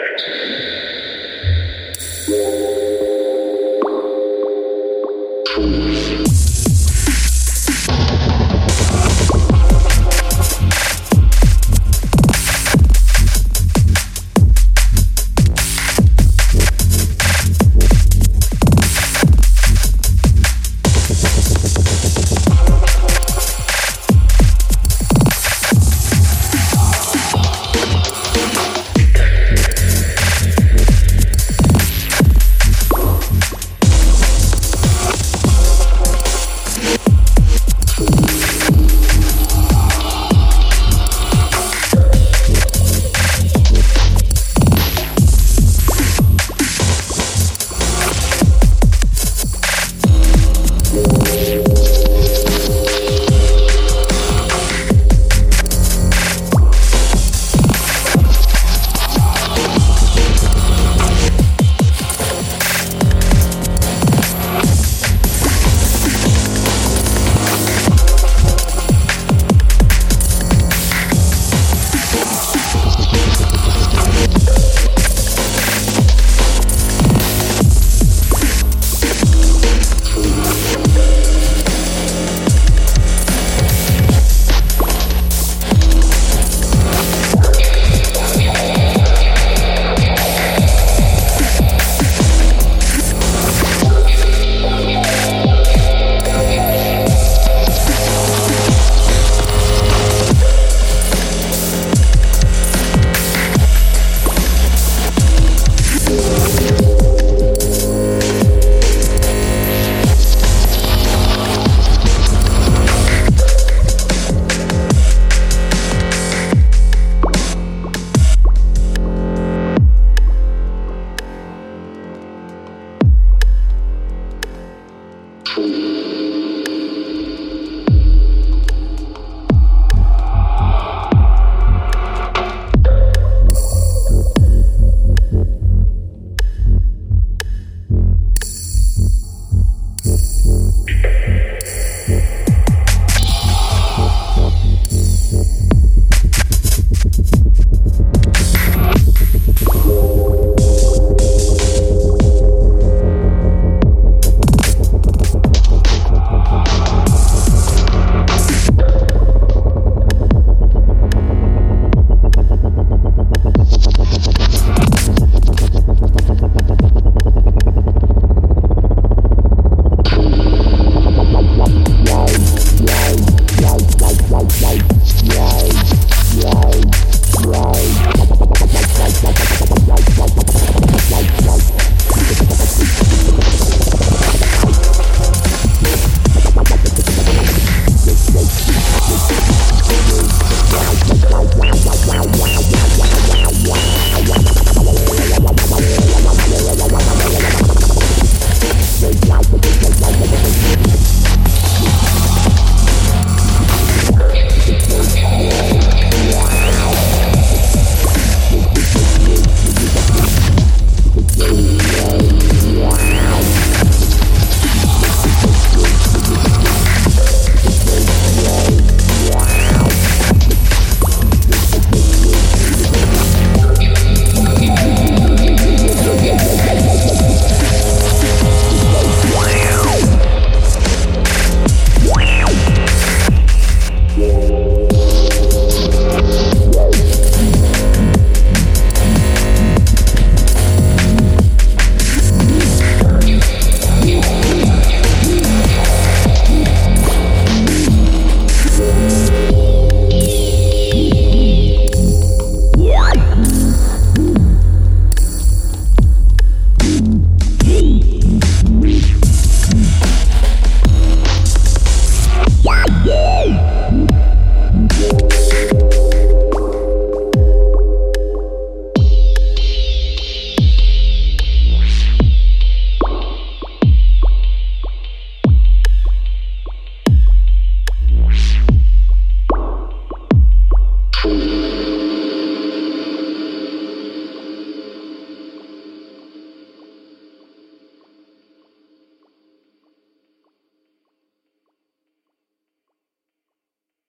church.